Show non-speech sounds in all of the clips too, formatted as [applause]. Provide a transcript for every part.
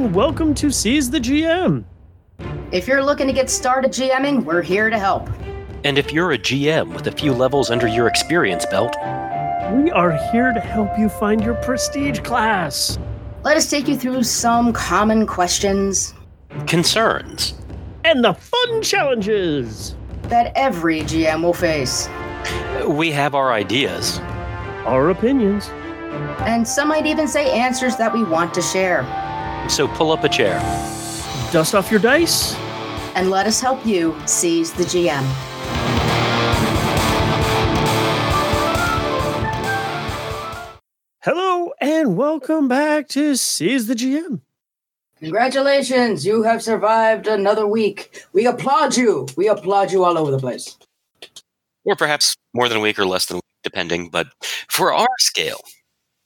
and welcome to Seize the GM. If you're looking to get started GMing, we're here to help. And if you're a GM with a few levels under your experience belt, we are here to help you find your prestige class. Let us take you through some common questions, concerns, and the fun challenges that every GM will face. We have our ideas, our opinions, and some might even say answers that we want to share. So pull up a chair, dust off your dice, and let us help you seize the GM. Hello and welcome back to Seize the GM. Congratulations, you have survived another week. We applaud you. We applaud you all over the place. Or perhaps more than a week or less than a week, depending. But for our scale,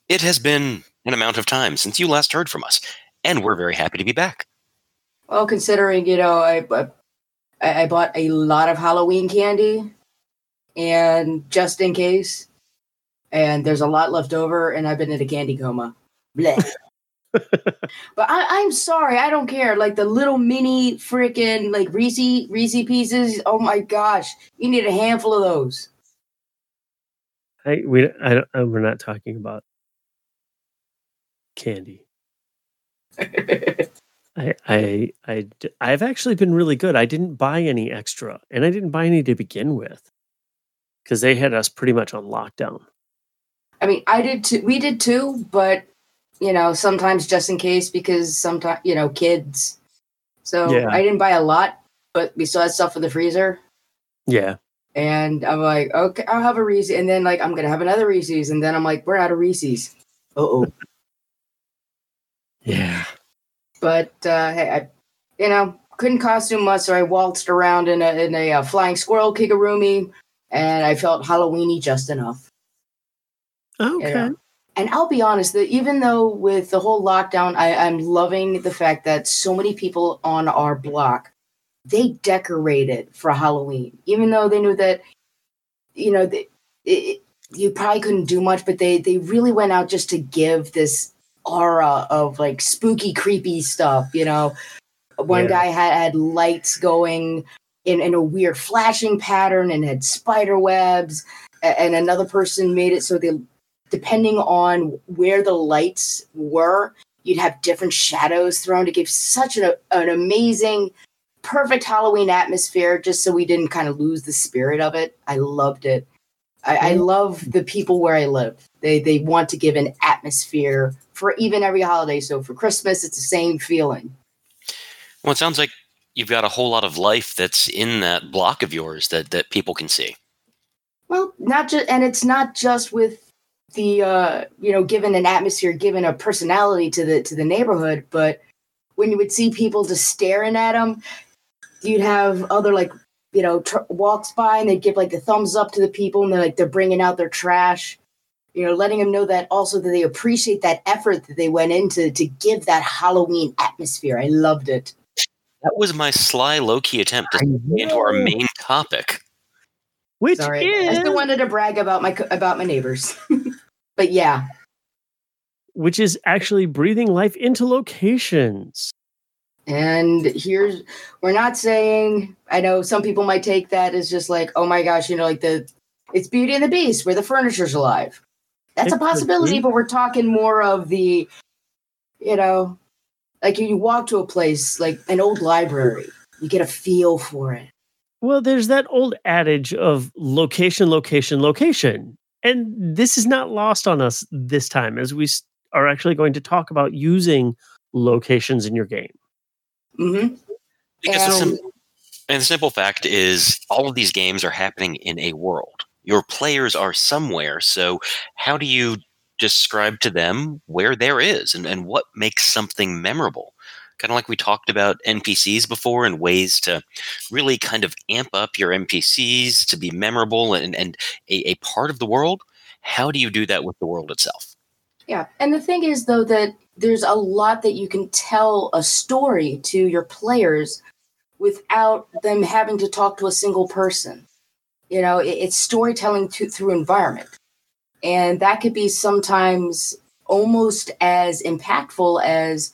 it has been an amount of time since you last heard from us, and we're very happy to be back. Well, considering, you know, I, I, I bought a lot of Halloween candy, and just in case, and there's a lot left over, and I've been in a candy coma. Bleh. [laughs] but I, am sorry, I don't care. Like the little mini freaking like Reese Reese pieces. Oh my gosh, you need a handful of those. I we I don't, uh, we're not talking about candy. I, I I I've actually been really good. I didn't buy any extra, and I didn't buy any to begin with, because they had us pretty much on lockdown. I mean, I did too. We did too, but you know, sometimes just in case because sometimes you know kids. So yeah. I didn't buy a lot, but we still had stuff in the freezer. Yeah. And I'm like, okay, I'll have a Reese, and then like I'm gonna have another Reese's, and then I'm like, we're out of Reese's. Uh oh. Yeah. But uh, hey, I, you know, couldn't costume much, so I waltzed around in a in a uh, flying squirrel kigurumi, and I felt Halloweeny just enough. Okay. You know? And I'll be honest, that even though with the whole lockdown, I, I'm loving the fact that so many people on our block they decorated for Halloween, even though they knew that, you know, it, it, you probably couldn't do much, but they they really went out just to give this aura of like spooky, creepy stuff. You know, one yeah. guy had had lights going in in a weird flashing pattern and had spider webs, and another person made it so they depending on where the lights were, you'd have different shadows thrown to give such an, an amazing, perfect Halloween atmosphere, just so we didn't kind of lose the spirit of it. I loved it. I, I love the people where I live. They they want to give an atmosphere for even every holiday. So for Christmas, it's the same feeling. Well, it sounds like you've got a whole lot of life that's in that block of yours that that people can see. Well, not just, and it's not just with the uh, you know given an atmosphere, given a personality to the to the neighborhood. But when you would see people just staring at them, you'd have other like you know tr- walks by and they'd give like the thumbs up to the people and they're like they're bringing out their trash you know letting them know that also that they appreciate that effort that they went into to give that halloween atmosphere i loved it that was my sly low-key attempt to get into our main topic which Sorry, is... i still wanted to brag about my about my neighbors [laughs] but yeah. Which is actually breathing life into locations. And here's, we're not saying, I know some people might take that as just like, oh my gosh, you know, like the, it's Beauty and the Beast where the furniture's alive. That's it a possibility, but we're talking more of the, you know, like you walk to a place like an old library, you get a feel for it. Well, there's that old adage of location, location, location. And this is not lost on us this time, as we are actually going to talk about using locations in your game. Mm-hmm. Because the, sim- and the simple fact is, all of these games are happening in a world. Your players are somewhere. So, how do you describe to them where there is and, and what makes something memorable? kind of like we talked about NPCs before and ways to really kind of amp up your NPCs to be memorable and, and a, a part of the world. How do you do that with the world itself? Yeah. And the thing is, though, that there's a lot that you can tell a story to your players without them having to talk to a single person. You know, it, it's storytelling to, through environment. And that could be sometimes almost as impactful as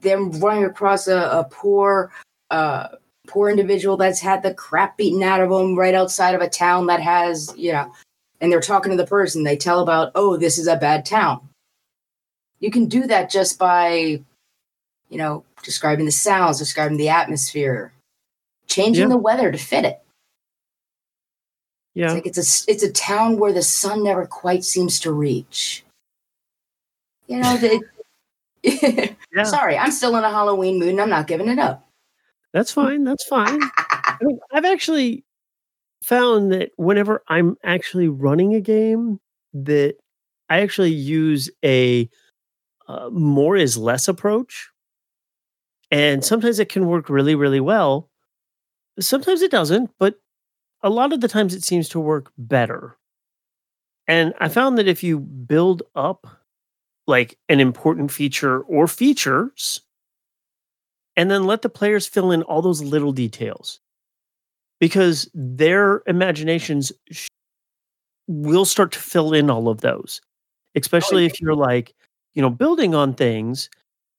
them running across a, a poor uh poor individual that's had the crap beaten out of them right outside of a town that has you know and they're talking to the person they tell about oh this is a bad town you can do that just by you know describing the sounds describing the atmosphere changing Yeah. the weather to fit it Yeah. it's like it's a it's a town where the sun never quite seems to reach you know the, [laughs] [laughs] Yeah. sorry i'm still in a halloween mood and i'm not giving it up That's fine. That's fine. I mean, I've actually found that whenever I'm actually running a game, that I actually use a uh, more is less approach, and sometimes it can work really, really well. Sometimes it doesn't, but a lot of the times it seems to work better. And I found that if you build up like an important feature or features and then let the players fill in all those little details because their imaginations sh- will start to fill in all of those oh, especially if you're like you know building on things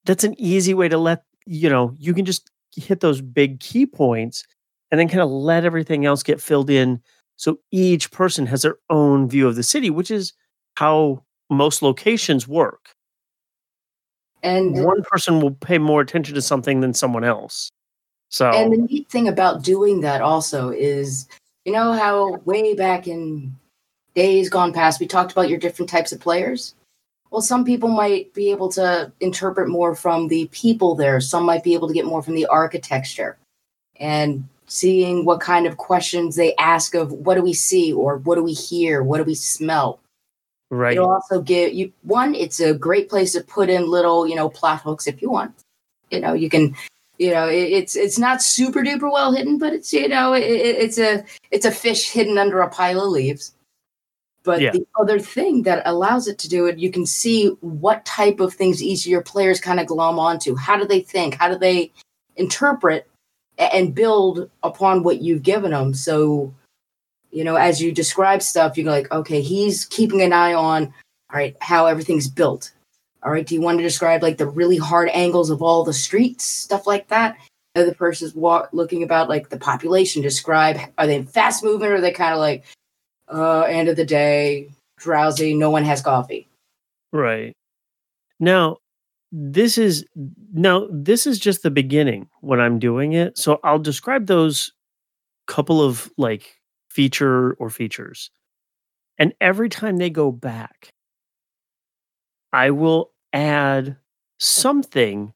that's an easy way to let you know you can just hit those big key points and then kind of let everything else get filled in so each person has their own view of the city which is how most locations work and one person will pay more attention to something than someone else. So And the neat thing about doing that also is, you know how way back in days gone past we talked about your different types of players? Well, some people might be able to interpret more from the people there. Some might be able to get more from the architecture and seeing what kind of questions they ask of what do we see or what do we hear? What do we smell? right, It'll also give you one, it's a great place to put in little, you know, plot hooks if you want. You know, you can, you know, it, it's it's not super duper well hidden, but it's you know, it, it- it's a it's a fish hidden under a pile of leaves. But Yeah. the other thing that allows it to do it, you can see what type of things each of your players kind of glom onto. How do they think? How do they interpret and build upon what you've given them? So you know, as you describe stuff, you're like, okay, he's keeping an eye on, all right, how everything's built. All right, do you want to describe like the really hard angles of all the streets, stuff like that? The person's walk, looking about like the population. Describe are they fast moving or are they kind of like, uh, end of the day, drowsy, no one has coffee. right. Now, this is now this is just the beginning when I'm doing it. So I'll describe those couple of like feature or features. And every time they go back, I will add something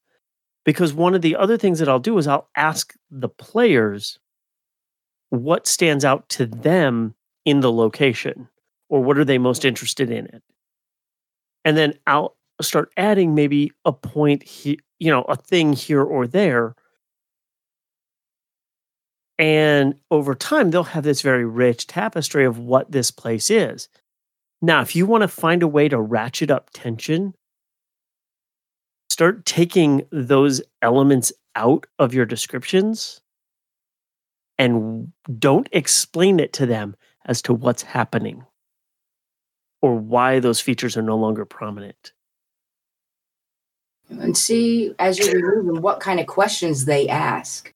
because one of the other things that I'll do is I'll ask the players what stands out to them in the location or what are they most interested in it. And then I'll start adding maybe a point he, you know, a thing here or there. And over time, they'll have this very rich tapestry of what this place is. Now, if you want to find a way to ratchet up tension, start taking those elements out of your descriptions and don't explain it to them as to what's happening or why those features are no longer prominent. And see as you remove them, what kind of questions they ask.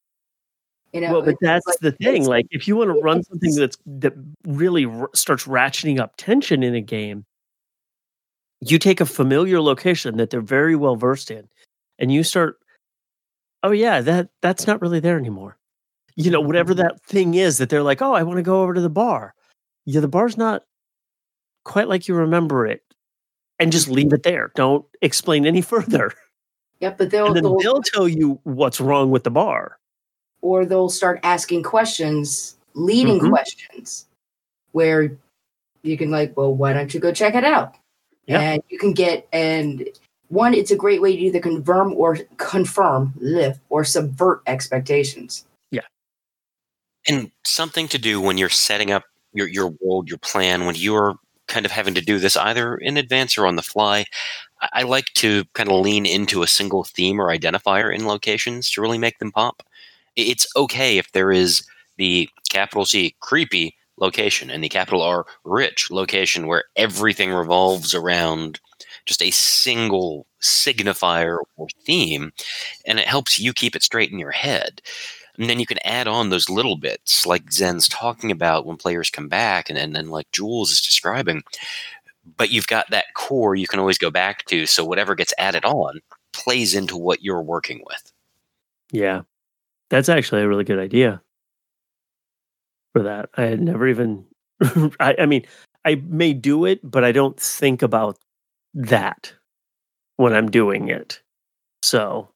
You know, well, but that's like- the thing. Like, if you want to run something that's that really r- starts ratcheting up tension in a game, you take a familiar location that they're very well versed in, and you start. Oh yeah, that that's not really there anymore. You know, whatever mm-hmm. that thing is that they're like, oh, I want to go over to the bar. Yeah, the bar's not quite like you remember it, and just leave it there. Don't explain any [laughs] further, Yep, but they'll, and then they'll they'll tell you what's wrong with the bar. or they'll start asking questions, leading Mhm. questions, where you can like, well, why don't you go check it out? Yeah. And you can get and one, it's a great way to either confirm or confirm lift or subvert expectations. Yeah. And something to do when you're setting up your, your world, your plan, when you're kind of having to do this either in advance or on the fly. I, like to kind of lean into a single theme or identifier in locations to really make them pop. It's okay if there is the capital C creepy location and the capital R rich location where everything revolves around just a single signifier or theme, and it helps you keep it straight in your head. And then you can add on those little bits, like Zen's talking about when players come back, and then like Jules is describing. But you've got that core you can always go back to. So whatever gets added on plays into what you're working with. Yeah. That's actually a really good idea for that. I had never even, [laughs] I, I mean, I may do it, but I don't think about that when I'm doing it. So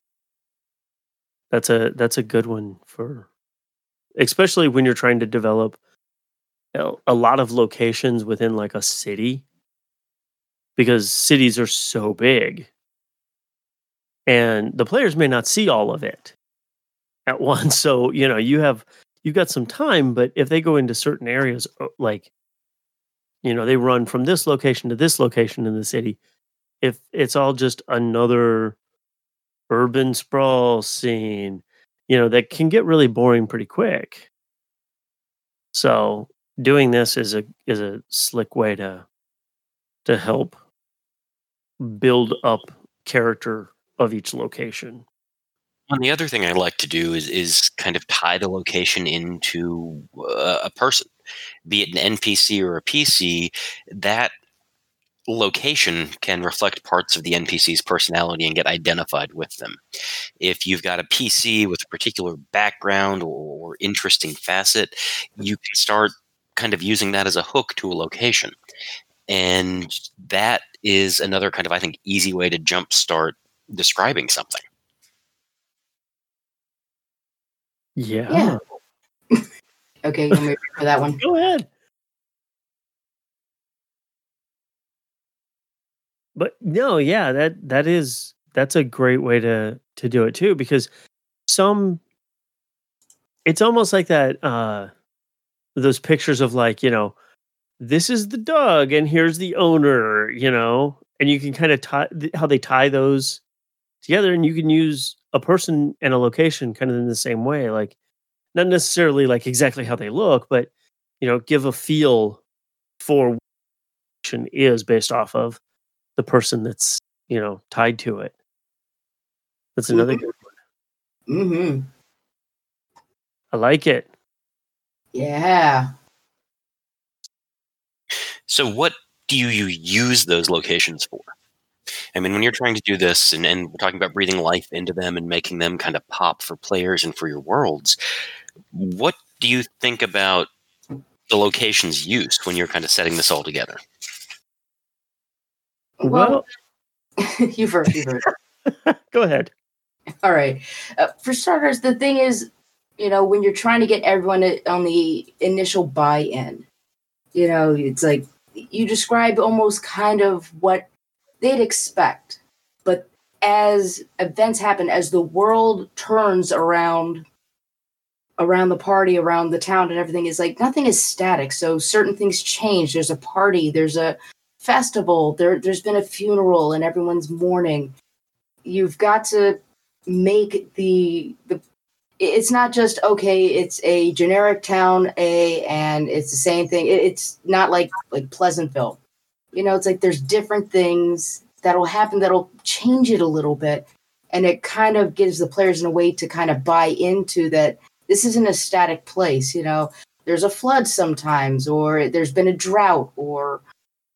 that's a that's a good one for especially when you're trying to develop a lot of locations within like a city because cities are so big and the players may not see all of it at [laughs] once so you know you have you've got some time but if they go into certain areas uh, like you know they run from this location to this location in the city if it's all just another urban sprawl scene, you know, that can get really boring pretty quick. So doing this is a is a slick way to to help build up character of each location. And the other thing I like to do is is kind of tie the location into uh, a person, be it an NPC or a PC. That location can reflect parts of the NPC's personality and get identified with them. If you've got a PC with a particular background or, or interesting facet, you can start kind of using that as a hook to a location. And that is another kind of, I think, easy way to jumpstart describing something. Yeah. Yeah. [laughs] okay, you want me for that one? [laughs] Go ahead. But no, yeah, that that is that's a great way to to do it too because some it's almost like that uh those pictures of like, you know, this is the dog and here's the owner, you know, and you can kind of tie how they tie those together and you can use a person and a location kind of in the same way like not necessarily like exactly how they look but you know give a feel for what is based off of the person that's you know tied to it. That's another mm-hmm. good one. Mm-hmm. I like it. Yeah. So, what do you use those locations for? I mean, when you're trying to do this and, and we're talking about breathing life into them and making them kind of pop for players and for your worlds, what do you think about the locations used when you're kind of setting this all together? Well, you first. You first. Go ahead. All right. Uh, for starters, the thing is, you know, when you're trying to get everyone on the initial buy-in, you know, it's like you describe almost kind of what they'd expect, but as events happen, as the world turns around around the party, around the town, and everything is like nothing is static. So certain things change. There's a party. There's a festival there there's been a funeral and everyone's mourning you've got to make the the it's not just okay it's a generic town a and it's the same thing it, it's not like like pleasantville you know it's like there's different things that'll happen that'll change it a little bit and it kind of gives the players in a way to kind of buy into that this isn't a static place you know there's a flood sometimes or there's been a drought or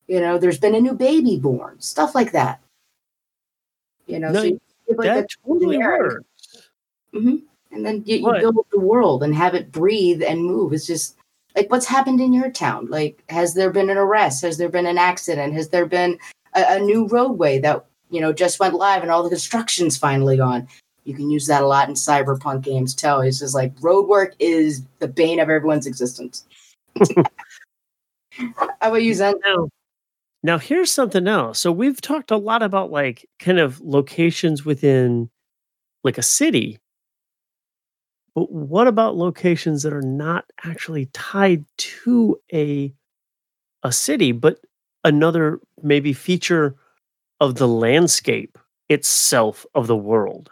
you know, there's been a new baby born, stuff like that. You know, no, so you like that totally works. Mm-hmm. And then you, you build the world and have it breathe and move. It's just like what's happened in your town. Like, has there been an arrest? Has there been an accident? Has there been a, a new roadway that you know just went live and all the construction's finally gone? You can use that a lot in cyberpunk games too. It's just like road work is the bane of everyone's existence. [laughs] How about you, Zen? No. Now, here's something else. So, we've talked a lot about like kind of locations within like a city. But what about locations that are not actually tied to a a city, but another maybe feature of the landscape itself of the world?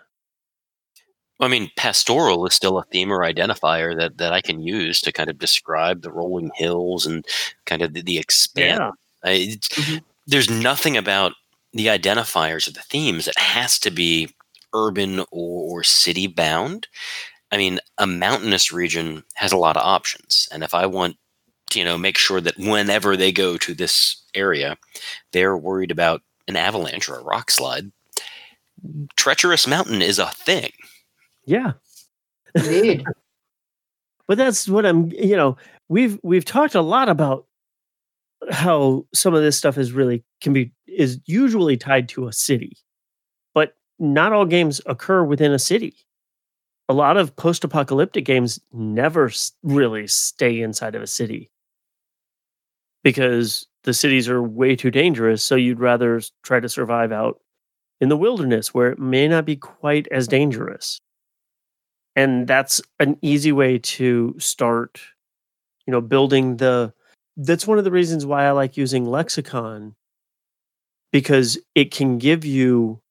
I mean, pastoral is still a theme or identifier that, that I can use to kind of describe the rolling hills and kind of the, the expanse Yeah. I, mm-hmm. There's nothing about the identifiers or the themes, that has to be urban or city bound. I mean, a mountainous region has a lot of options. And if I want to, you know, make sure that whenever they go to this area, they're worried about an avalanche or a rock slide, treacherous mountain is a thing. Yeah. Indeed. [laughs] but that's what I'm, you know, we've we've talked a lot about how some of this stuff is really can be is usually tied to a city. But not all games occur within a city. A lot of post-apocalyptic games never really stay inside of a city because the cities are way too dangerous. So you'd rather try to survive out in the wilderness where it may not be quite as dangerous. And that's an easy way to start, you know, building the. That's one of the reasons why I like using lexicon because it can give you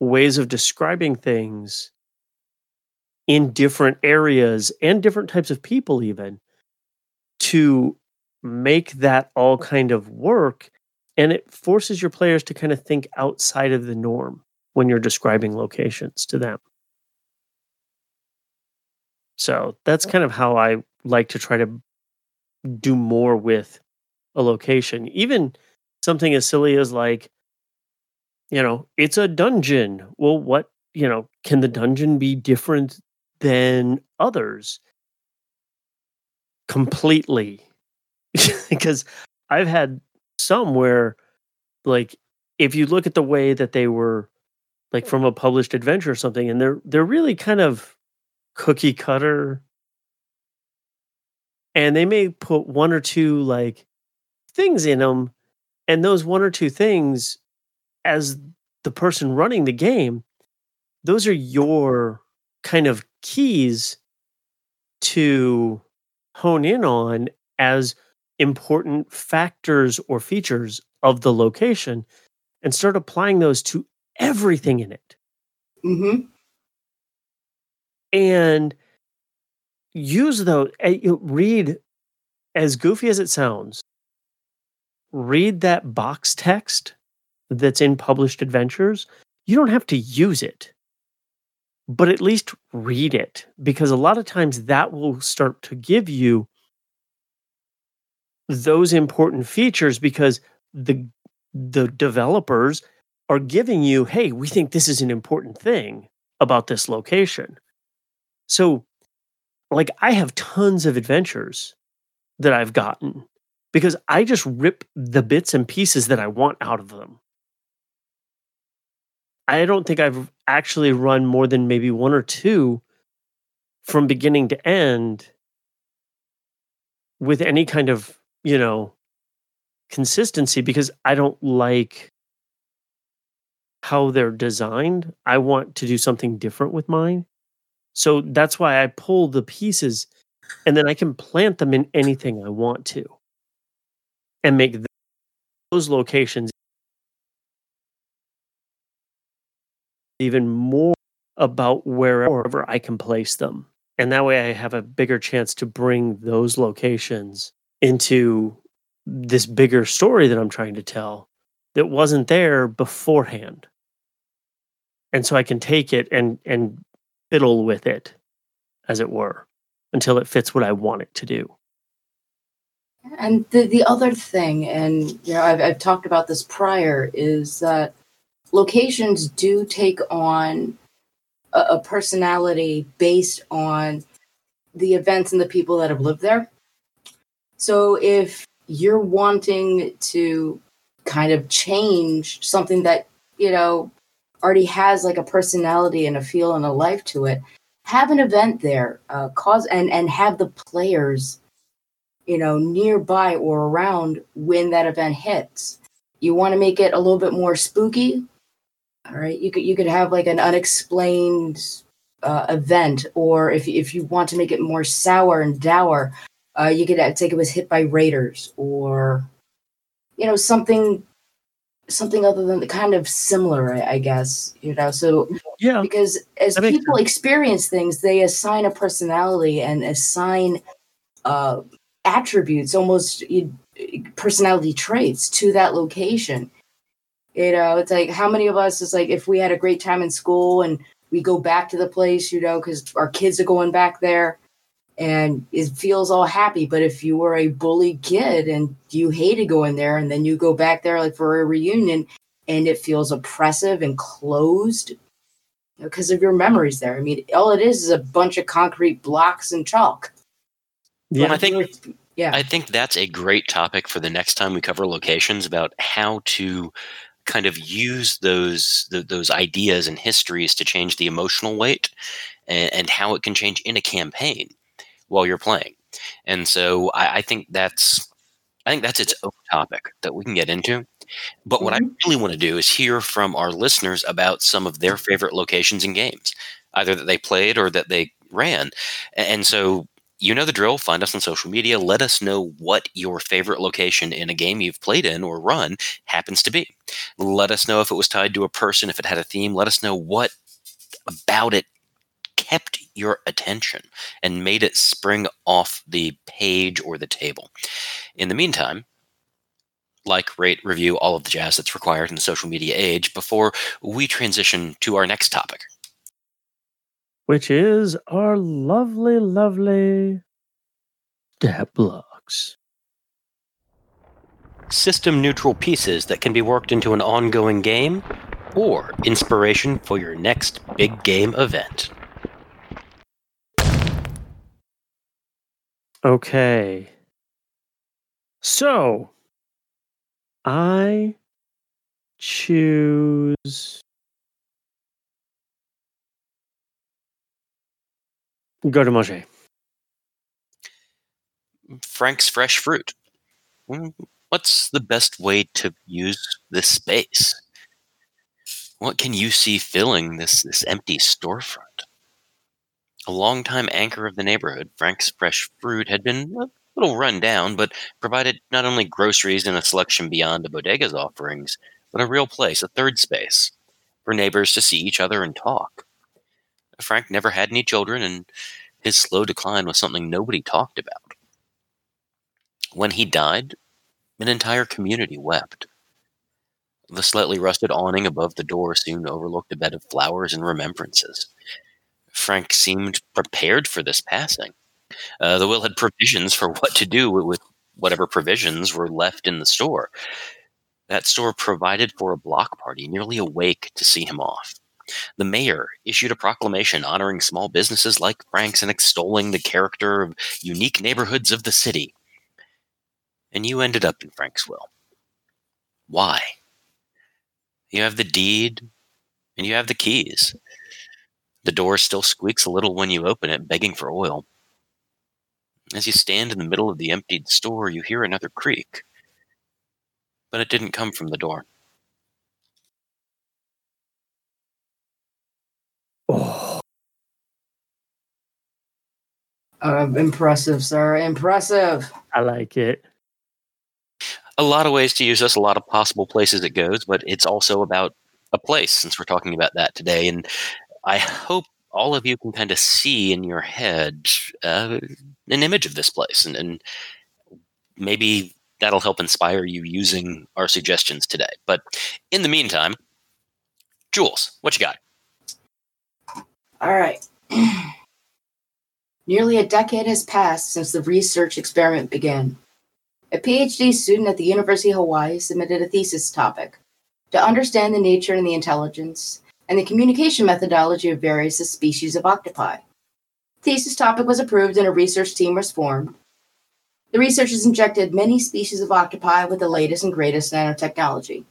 ways of describing things in different areas and different types of people, even to make that all kind of work and it forces your players to kind of think outside of the norm when you're describing locations to them. So that's kind of how i like to try to do more with a location. Even something as silly as like you know it's a dungeon. Well what you know can the dungeon be different than others completely. [laughs] Because I've had some where, like, if you look at the way that they were, like, from a published adventure or something, and they're they're really kind of cookie cutter, and they may put one or two like things in them, and those one or two things, as the person running the game, those are your kind of keys to hone in on as important factors or features of the location and start applying those to everything in it. hmm And use those, eh, read as goofy as it sounds, read that box text that's in published adventures. You don't have to use it, but at least read it because a lot of times that will start to give you those important features because the the developers are giving you, hey, we think this is an important thing about this location. So, like, I have tons of adventures that I've gotten because I just rip the bits and pieces that I want out of them. I don't think I've actually run more than maybe one or two from beginning to end with any kind of you know, consistency because I don't like how they're designed. I want to do something different with mine. So that's why I pull the pieces and then I can plant them in anything I want to and make those locations even more about wherever I can place them. And that way I have a bigger chance to bring those locations into this bigger story that I'm trying to tell that wasn't there beforehand. And so I can take it and and fiddle with it, as it were, until it fits what I want it to do. And the, the other thing, and you know, I've, I've talked about this prior, is that locations do take on a, a personality based on the events and the people that have lived there. So if you're wanting to kind of change something that, you know, already has like a personality and a feel and a life to it, have an event there, uh, cause and and have the players, you know, nearby or around when that event hits. You want to make it a little bit more spooky. All right, you could you could have like an unexplained uh, event, or if if you want to make it more sour and dour, uh, you could take it was hit by raiders or, you know, something, something other than the kind of similar, I, I guess. You know, so yeah, because as people experience things, they assign a personality and assign uh, attributes, almost personality traits to that location. You know, it's like how many of us is like if we had a great time in school and we go back to the place, you know, because our kids are going back there and it feels all happy. But if you were a bully kid and you hated going there and then you go back there like for a reunion and it feels oppressive and closed because of your memories there. I mean, all it is is a bunch of concrete blocks and chalk. Yeah, well, I think yeah. I think that's a great topic for the next time we cover locations about how to kind of use those the, those ideas and histories to change the emotional weight and, and, how it can change in a campaign while you're playing. And so I, I, think that's I think that's its own topic that we can get into. But what mm-hmm. I really want to do is hear from our listeners about some of their favorite locations and games, either that they played or that they ran. And so you know the drill. Find us on social media. Let us know what your favorite location in a game you've played in or run happens to be. Let us know if it was tied to a person, if it had a theme. Let us know what about it kept your attention and made it spring off the page or the table. In the meantime, like, rate, review, all of the jazz that's required in the social media age before we transition to our next topic which is our lovely, lovely blocks. System neutral pieces that can be worked into an ongoing game or inspiration for your next big game event. Okay. So, I choose Garde manger. Frank's fresh fruit. Mm, what's the best way to use this space? What can you see filling this, this empty storefront? A longtime anchor of the neighborhood, Frank's Fresh Fruit had been a little run down, but provided not only groceries and a selection beyond a bodega's offerings, but a real place, a third space, for neighbors to see each other and talk. Frank never had any children, and his slow decline was something nobody talked about. When he died, an entire community wept. The slightly rusted awning above the door soon overlooked a bed of flowers and remembrances. Frank seemed prepared for this passing. Uh, the will had provisions for what to do with whatever provisions were left in the store. That store provided for a block party nearly a awake to see him off. The mayor issued a proclamation honoring small businesses like Frank's and extolling the character of unique neighborhoods of the city. And you ended up in Frank's will. Why? You have the deed and you have the keys. The door still squeaks a little when you open it, begging for oil. As you stand in the middle of the emptied store, you hear another creak. But it didn't come from the door. Oh. Uh, impressive, sir. Impressive. I like it. A lot of ways to use this, a lot of possible places it goes, but it's also about a place since we're talking about that today. And I hope all of you can kind of see in your head uh, an image of this place and, and maybe that'll help inspire you using our suggestions today. But in the meantime, Jules, what you got? All right. [clears throat] Nearly a decade has passed since the research experiment began. A PhD student at the University of Hawaii submitted a thesis topic to understand the nature and the intelligence and the communication methodology of various species of octopi. The thesis topic was approved and a research team was formed. The researchers injected many species of octopi with the latest and greatest nanotechnology.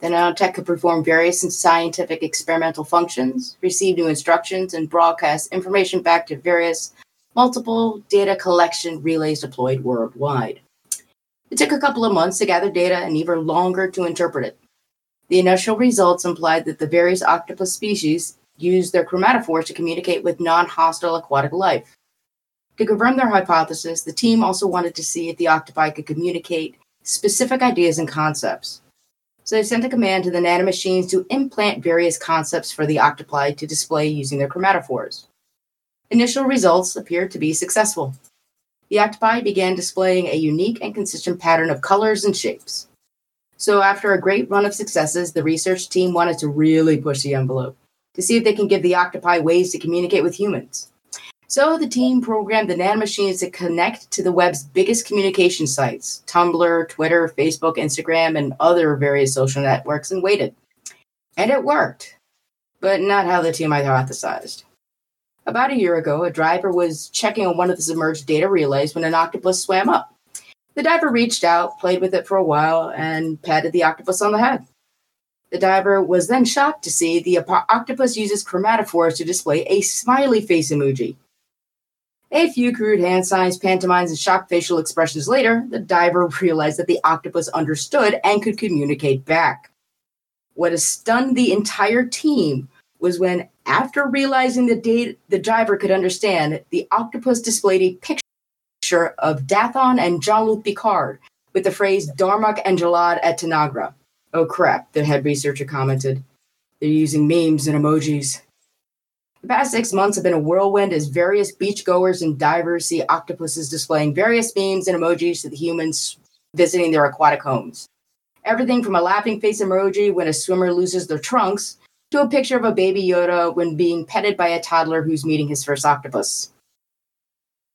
The nanotech could perform various scientific experimental functions, receive new instructions, and broadcast information back to various multiple data collection relays deployed worldwide. It took a couple of months to gather data and even longer to interpret it. The initial results implied that the various octopus species used their chromatophores to communicate with non hostile aquatic life. To confirm their hypothesis, the team also wanted to see if the octopi could communicate specific ideas and concepts. So they sent a command to the nanomachines to implant various concepts for the octopi to display using their chromatophores. Initial results appeared to be successful. The octopi began displaying a unique and consistent pattern of colors and shapes. So, after a great run of successes, the research team wanted to really push the envelope to see if they can give the octopi ways to communicate with humans. So, the team programmed the nanomachines to connect to the web's biggest communication sites Tumblr, Twitter, Facebook, Instagram, and other various social networks and waited. And it worked, but not how the team hypothesized. About a year ago, a diver was checking on one of the submerged data relays when an octopus swam up. The diver reached out, played with it for a while, and patted the octopus on the head. The diver was then shocked to see the octopus uses chromatophores to display a smiley face emoji. A few crude hand signs, pantomimes, and shocked facial expressions later, the diver [laughs] realized that the octopus understood and could communicate back. What stunned the entire team was when, after realizing the, the diver could understand, the octopus displayed a picture picture of Dathon and Jean-Luc Picard with the phrase Darmok and Jalad at Tanagra. Oh crap, the head researcher commented. They're using memes and emojis. The past six months have been a whirlwind as various beachgoers and divers see octopuses displaying various memes and emojis to the humans visiting their aquatic homes. Everything from a laughing face emoji when a swimmer loses their trunks to a picture of a baby Yoda when being petted by a toddler who's meeting his first octopus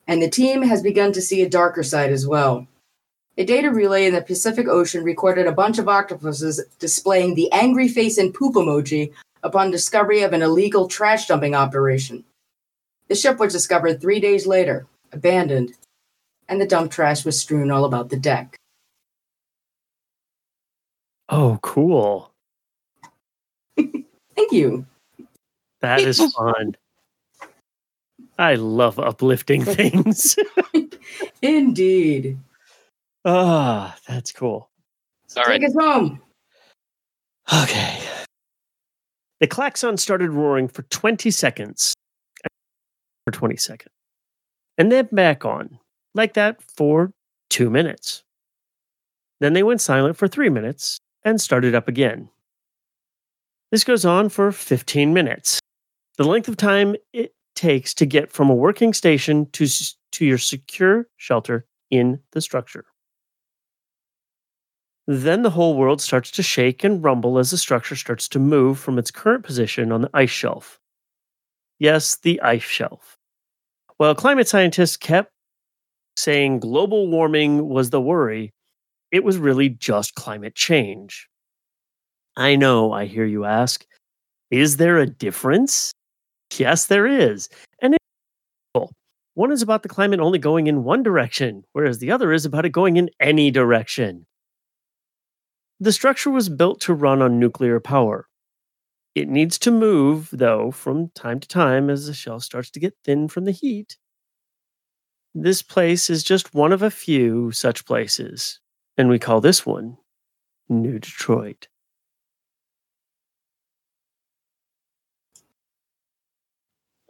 and the team has begun to see a darker side as well. A data relay in the Pacific Ocean recorded a bunch of octopuses displaying the angry face and poop emoji upon discovery of an illegal trash dumping operation. The ship was discovered three days later, abandoned, and the dump trash was strewn all about the deck. Oh, cool. [laughs] Thank you. That is [laughs] fun. I love uplifting [laughs] things. Indeed. Ah, oh, that's cool. All Take right. us home. Okay. The klaxon started roaring for 20 seconds. For 20 seconds. And then back on, like that for two minutes. Then they went silent for three minutes and started up again. This goes on for 15 minutes. The length of time it takes to get from a working station to, to your secure shelter in the structure. Then the whole world starts to shake and rumble as the structure starts to move from its current position on the ice shelf. Yes, the ice shelf. While climate scientists kept saying global warming was the worry, it was really just climate change. I know, I hear you ask. Is there a difference? Yes, there is. And one is about the climate only going in one direction, whereas the other is about it going in any direction. The structure was built to run on nuclear power. It needs to move, though, from time to time as the shell starts to get thin from the heat. This place is just one of a few such places, and we call this one New Detroit.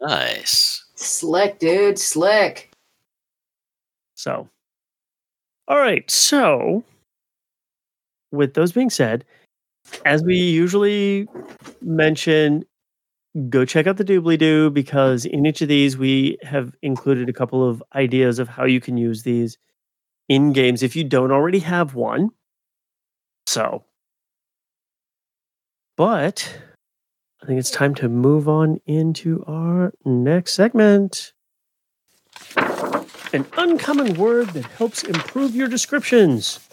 Nice. Slick, dude. Slick. So, all right. So, with those being said, as we usually mention, go check out the doobly doo because in each of these we have included a couple of ideas of how you can use these in games if you don't already have one. So, but I think it's time to move on into our next segment. An uncommon word that helps improve your descriptions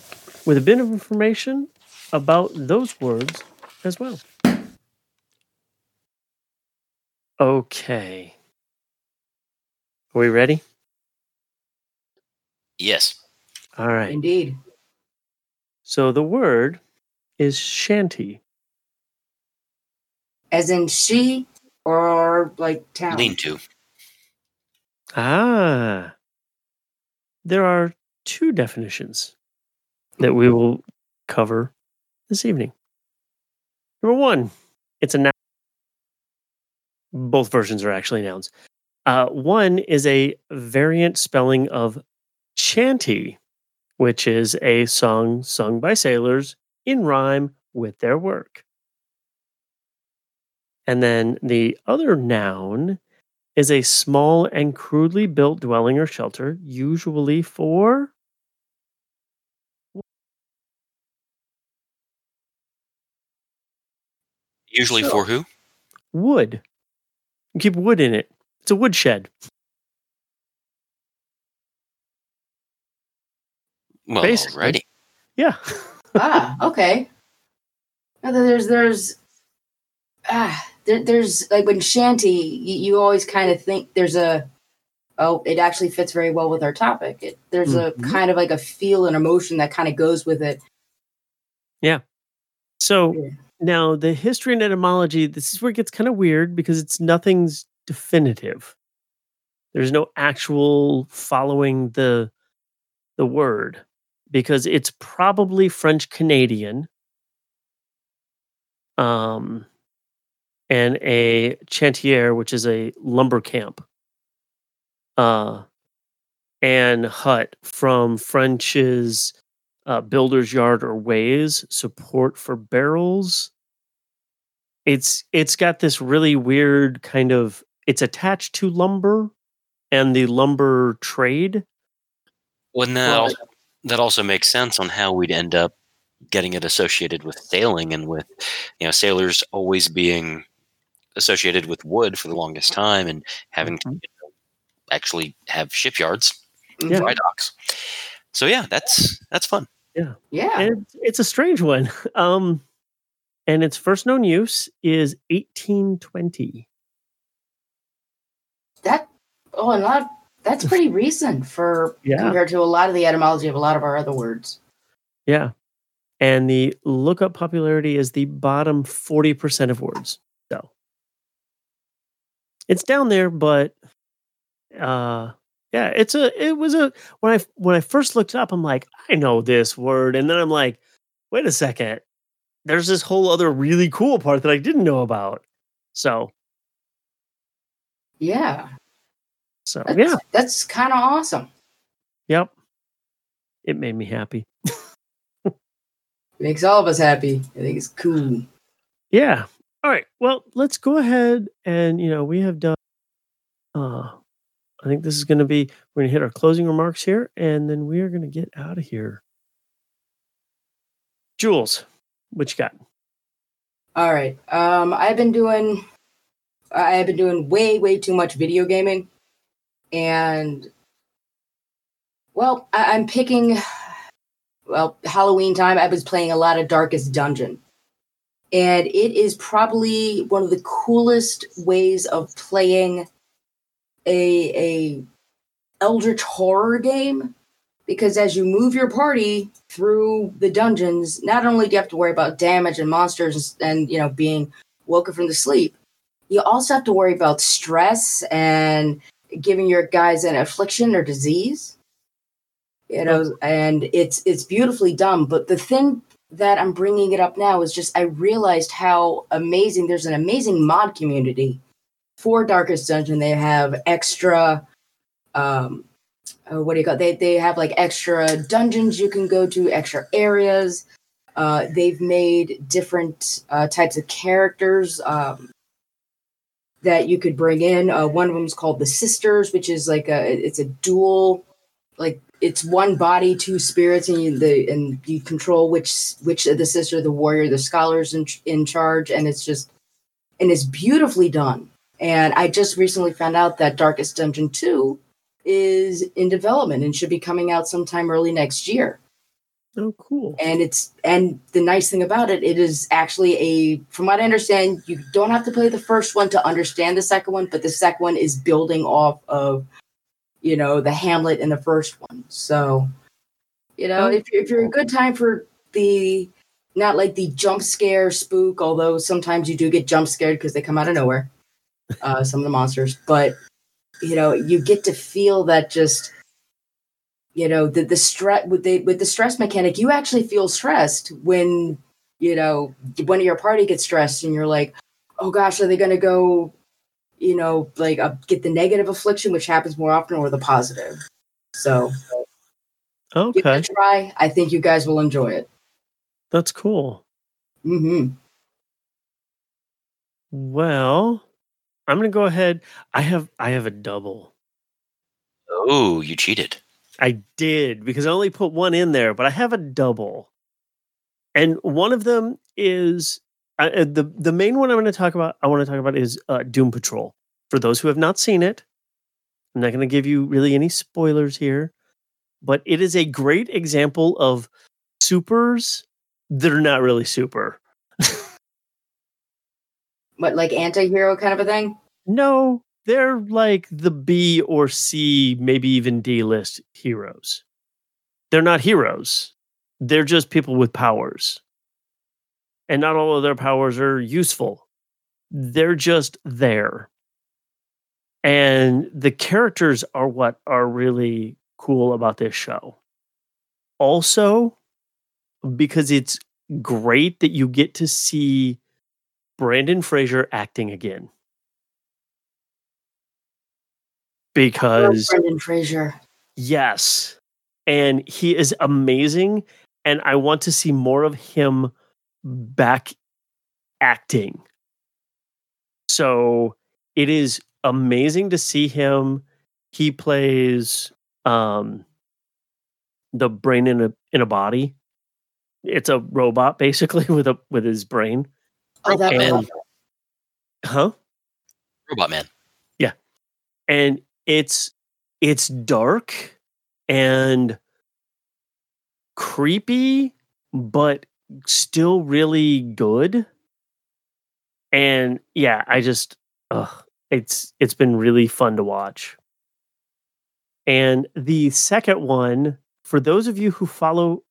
with a bit of information about those words as well. Okay. Are we ready? Yes. All right. Indeed. So the word is shanty as in she or like town? Lean to. Ah. There are two definitions that we will cover this evening. Number one, it's a noun. Both versions are actually nouns. Uh, one is a variant spelling of chanty, which is a song sung by sailors in rhyme with their work. And then the other noun is a small and crudely built dwelling or shelter, usually for Usually So- for who? Wood. You keep wood in it. It's a woodshed. Well, Basically. alrighty. Yeah. ah, [laughs] okay. And there's there's ah there, there's like when shanty, you, you always kind of think there's a oh it actually fits very well with our topic. It, there's Mhm. a kind of like a feel and emotion that kind of goes with it. Yeah. So Yeah. Now the history and etymology, this is where it gets kind of weird because it's nothing's definitive. There's no actual following the the word because it's probably French Canadian. Um and a chantier, which is a lumber camp. Uh and hut from French's uh, builder's yard or ways support for barrels it's it's got this really weird kind of it's attached to lumber and the lumber trade Wouldn't that, Well, that also makes sense on how we'd end up getting it associated with sailing and with you know sailors always being associated with wood for the longest time and having to Mhm. you know, actually have shipyards, Yeah. dry docks. So yeah, that's that's fun. Yeah. and it's, it's a strange one [laughs] um and its first known use is 1820 That oh and that that's pretty [laughs] recent for Yeah. compared to a lot of the etymology of a lot of our other words. yeah and the lookup popularity is the bottom 40% of words so it's down there but uh yeah it's a it was a when i when i first looked it up i'm like i know this word and then i'm like wait a second there's this whole other really cool part that i didn't know about so Yeah. so That's, yeah That's kind of awesome. yep it made me happy makes all of us happy. I think it's cool. Yeah. All right. Well, let's go ahead and you know we have done. Uh, I think this is going to be we're going to hit our closing remarks here, and then we are going to get out of here. Jules, what you got? All right. Um, I've been doing, I've been doing way, way too much video gaming, and well, I, I'm picking. Well, Halloween time, I was playing a lot of Darkest Dungeon, and it is probably one of the coolest ways of playing a a eldritch horror game because as you move your party through the dungeons, not only do you have to worry about damage and monsters and you know being woken from the sleep, you also have to worry about stress and giving your guys an affliction or disease. You know, and it's it's beautifully done. But the thing that I'm bringing it up now is just I realized how amazing. There's an amazing mod community for Darkest Dungeon. They have extra um, uh, what do you call they they have like extra dungeons you can go to extra areas uh, they've made different uh, types of characters um, that you could bring in uh, one of them is called the sisters which is like a it's a dual like it's one body two spirits and you the and you control which which the sister the warrior the scholars in, in charge and it's just and it's beautifully done and i just recently found out that darkest dungeon 2 is in development and should be coming out sometime early next year. Oh, cool. And it's and the nice thing about it, it is actually a from what I understand, you don't have to play the first one to understand the second one, but the second one is building off of you know the Hamlet in the first one. So you know, Oh. if if you're a good time for the not like the jump scare spook, although sometimes you do get jump scared because they come out of nowhere. Uh, some of the monsters, but you know you get to feel that just you know the the stress with the with the stress mechanic you actually feel stressed when you know when your party gets stressed and you're like oh gosh are they going to go you know like uh, get the negative affliction which happens more often or the positive? So Okay, try. I think you guys will enjoy it. That's cool. hmm Well, I'm gonna go ahead. I have I have a double. Oh, you cheated. I did because I only put one in there, but I have a double. And one of them is uh, the the main one I'm going to talk about. I want to talk about is uh, Doom Patrol. For those who have not seen it, I'm not going to give you really any spoilers here, but it is a great example of supers that are not really super. [laughs] What, like anti-hero kind of a thing? No, they're like the B or C, maybe even D list heroes. They're not heroes. They're just people with powers. And not all of their powers are useful. They're just there. And the characters are what are really cool about this show. Also, because it's great that you get to see Brandon Fraser acting again. Because Brendan Fraser. Yes. And he is amazing. And I want to see more of him back acting. So it is amazing to see him. He plays um the brain in a in a body. It's a robot basically [laughs] with a with his brain. Oh, that Man. Huh? Robot Man. Yeah. And it's it's dark and creepy but still really good. And yeah i just ugh, it's it's been really fun to watch. And the second one for those of you who follow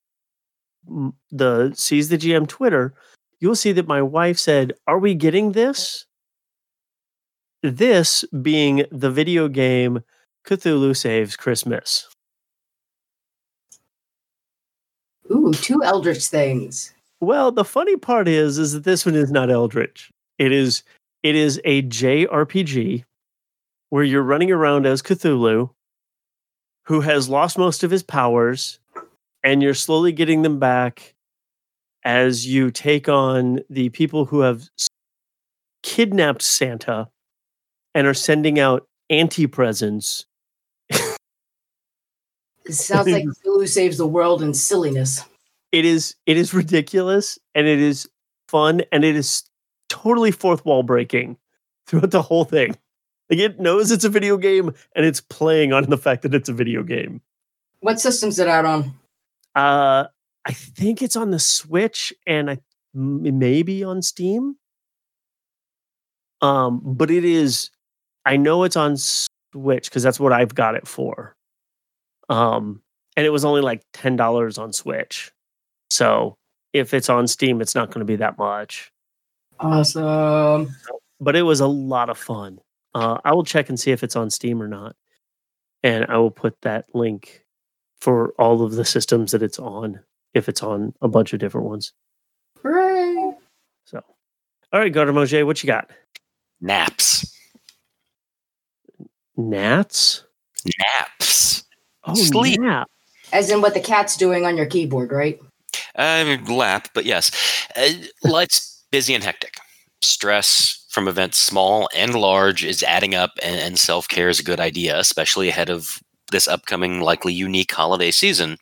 the Seize the GM twitter you'll see that my wife said are we getting this this being the video game Cthulhu Saves Christmas. Ooh, two Eldritch things. Well, the funny part is is that this one is not Eldritch. It is it is a JRPG where you're running around as Cthulhu who has lost most of his powers and you're slowly getting them back as you take on the people who have kidnapped Santa and are sending out anti-presents It sounds like [laughs] Cthulhu saves the world in silliness. it is it is ridiculous and it is fun and it is totally fourth wall breaking throughout the whole thing. Like it knows it's a video game and it's playing on the fact that it's a video game. What system's it out on? Uh I think it's on the Switch and I maybe on Steam. Um but it is I know it's on Switch cuz that's what I've got it for. Um and it was only like $10 on Switch. So if it's on Steam, it's not going to be that much. Awesome. But it was a lot of fun. Uh, I will check and see if it's on Steam or not, and I will put that link for all of the systems that it's on. If it's on a bunch of different ones. Hooray. So, all right, Gardner Moje, what you got? Naps. Gnats? Naps. Oh, Sleep. nap. As in what the cat's doing on your keyboard, right? Uh, lap, but yes. Uh, life's busy and hectic. Stress from events small and large is adding up, and, and self care is a good idea, especially ahead of this upcoming, likely unique holiday season.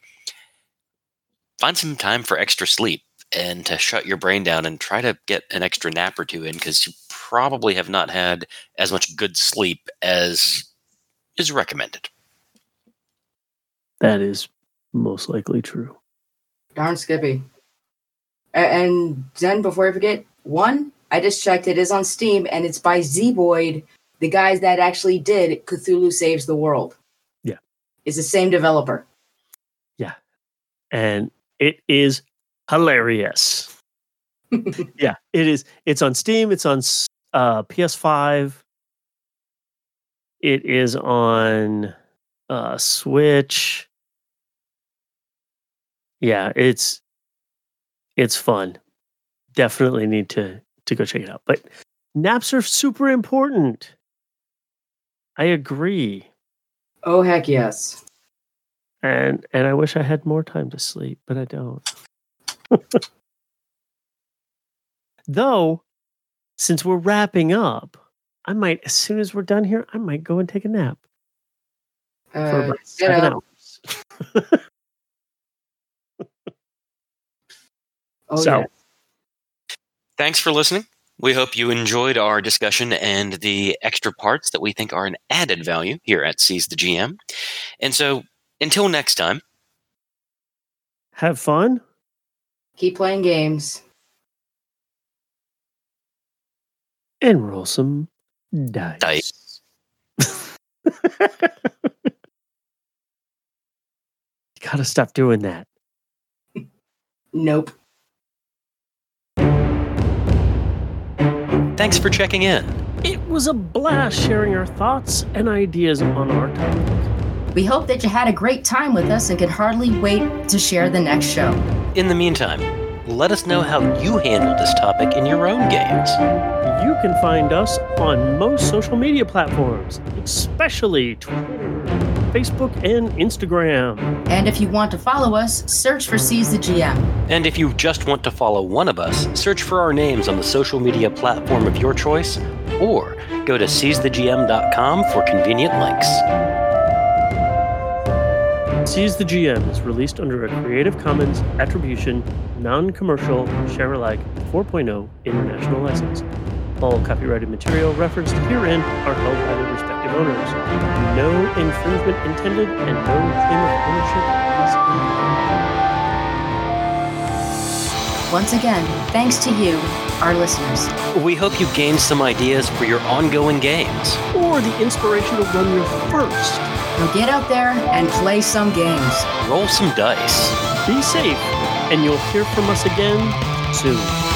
Find some time for extra sleep and to shut your brain down and try to get an extra nap or two in because you probably have not had as much good sleep as is recommended. That is most likely true. Darn Skippy. And then before I forget, one, I just checked, it is on Steam and it's by Zeboyd, the guys that actually did Cthulhu Saves the World. Yeah. It's the same developer. Yeah. And it is hilarious. [laughs] yeah, it is. It's on Steam. It's on uh, PS5. It is on uh, Switch. Yeah, it's it's fun. Definitely need to to go check it out. But naps are super important. I agree. Oh, heck yes. and and I wish I had more time to sleep, but I don't. [laughs] Though, since we're wrapping up, I might as soon as we're done here, I might go and take a nap for Uh, about get seven up. hours. [laughs] Oh, so, yeah. Thanks for listening. We hope you enjoyed our discussion and the extra parts that we think are an added value here at Seize the GM. And so, until next time, Have fun. Keep playing games. and roll some dice. Dice. [laughs] you gotta stop doing that. Nope. thanks for checking in. It was a blast sharing our thoughts and ideas on our topic. We hope that you had a great time with us and can hardly wait to share the next show. In the meantime, let us know how you handle this topic in your own games. You can find us on most social media platforms, especially Twitter, Facebook, and Instagram. And if you want to follow us, search for Seize the GM. And if you just want to follow one of us, search for our names on the social media platform of your choice, or go to seizethegm.com for convenient links. Seize the GM is released under a Creative Commons Attribution, Non Commercial, Share Alike 4.0 International License. All copyrighted material referenced herein are held by their respective owners. No infringement intended and no claim of ownership is. Once again, thanks to you, our listeners. We hope you gained some ideas for your ongoing games. Or the inspiration to run your first. Now get out there and play some games. Roll some dice. Be safe, and you'll hear from us again soon.